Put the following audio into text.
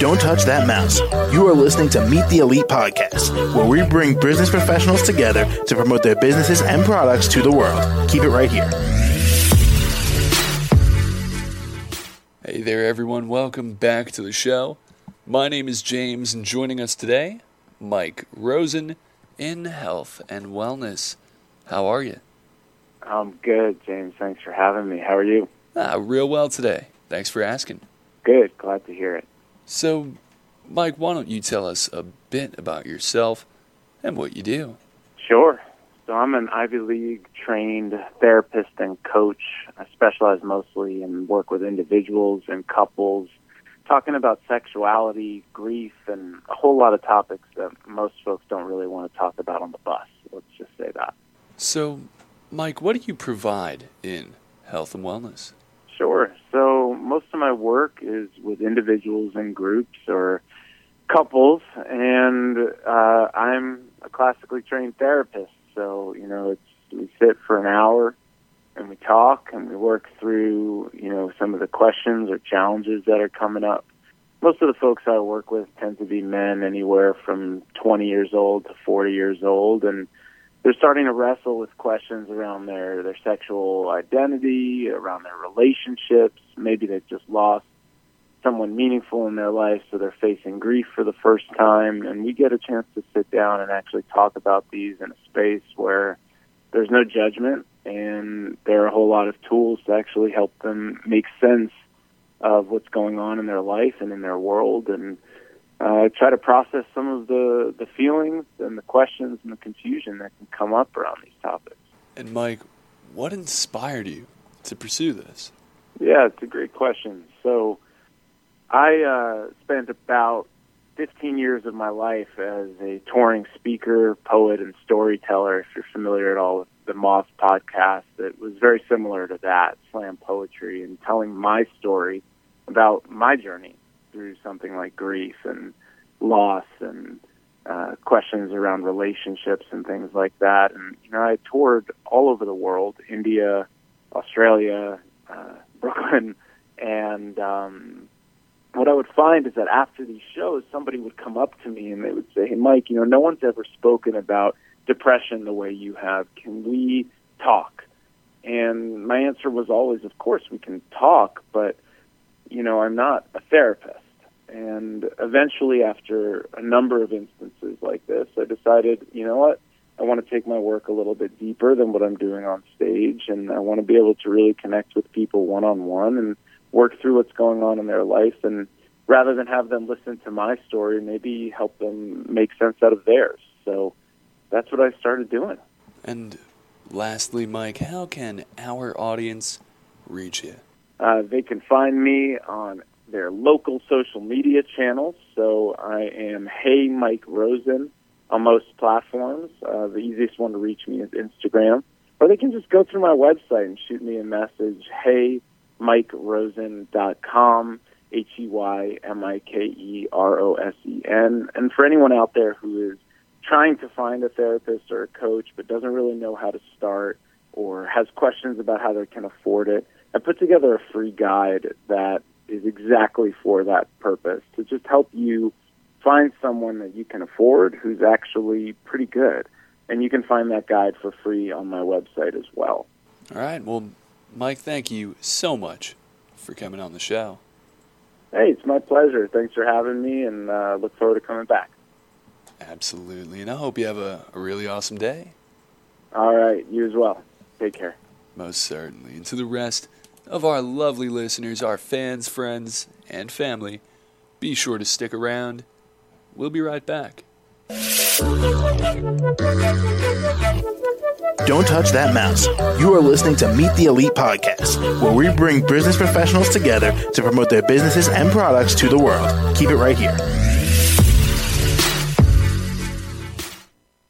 Don't touch that mouse. You are listening to Meet the Elite podcast, where we bring business professionals together to promote their businesses and products to the world. Keep it right here. Hey there, everyone. Welcome back to the show. My name is James, and joining us today, Mike Rosen in Health and Wellness. How are you? I'm good, James. Thanks for having me. How are you? Ah, real well today. Thanks for asking. Good. Glad to hear it. So, Mike, why don't you tell us a bit about yourself and what you do? Sure. So, I'm an Ivy League trained therapist and coach. I specialize mostly in work with individuals and couples, talking about sexuality, grief, and a whole lot of topics that most folks don't really want to talk about on the bus. Let's just say that. So, Mike, what do you provide in health and wellness? Sure. So most of my work is with individuals and groups or couples, and uh, I'm a classically trained therapist. So you know, it's we sit for an hour and we talk and we work through you know some of the questions or challenges that are coming up. Most of the folks I work with tend to be men, anywhere from 20 years old to 40 years old, and they're starting to wrestle with questions around their their sexual identity, around their relationships. Maybe they've just lost someone meaningful in their life, so they're facing grief for the first time. And we get a chance to sit down and actually talk about these in a space where there's no judgment, and there are a whole lot of tools to actually help them make sense of what's going on in their life and in their world, and uh, try to process some of the, the feelings and the questions and the confusion that can come up around these topics. And Mike, what inspired you to pursue this? Yeah, it's a great question. So, I uh, spent about 15 years of my life as a touring speaker, poet, and storyteller. If you're familiar at all with the Moth podcast, it was very similar to that slam poetry and telling my story about my journey something like grief and loss and uh, questions around relationships and things like that. And you know, I toured all over the world: India, Australia, uh, Brooklyn, and um, what I would find is that after these shows, somebody would come up to me and they would say, "Hey, Mike, you know, no one's ever spoken about depression the way you have. Can we talk?" And my answer was always, "Of course we can talk, but you know, I'm not a therapist." And eventually, after a number of instances like this, I decided, you know what? I want to take my work a little bit deeper than what I'm doing on stage, and I want to be able to really connect with people one on one and work through what's going on in their life. And rather than have them listen to my story, maybe help them make sense out of theirs. So that's what I started doing. And lastly, Mike, how can our audience reach you? Uh, they can find me on their local social media channels. So I am Hey Mike Rosen on most platforms. Uh, the easiest one to reach me is Instagram. Or they can just go through my website and shoot me a message, hey, Mike MikeRosen.com, H E Y M I K E R O S E N. And for anyone out there who is trying to find a therapist or a coach but doesn't really know how to start or has questions about how they can afford it, I put together a free guide that is exactly for that purpose to just help you find someone that you can afford who's actually pretty good. And you can find that guide for free on my website as well. All right. Well, Mike, thank you so much for coming on the show. Hey, it's my pleasure. Thanks for having me, and uh, look forward to coming back. Absolutely. And I hope you have a, a really awesome day. All right. You as well. Take care. Most certainly. And to the rest of our lovely listeners, our fans, friends, and family, be sure to stick around. We'll be right back. Don't touch that mouse. You are listening to Meet the Elite podcast, where we bring business professionals together to promote their businesses and products to the world. Keep it right here.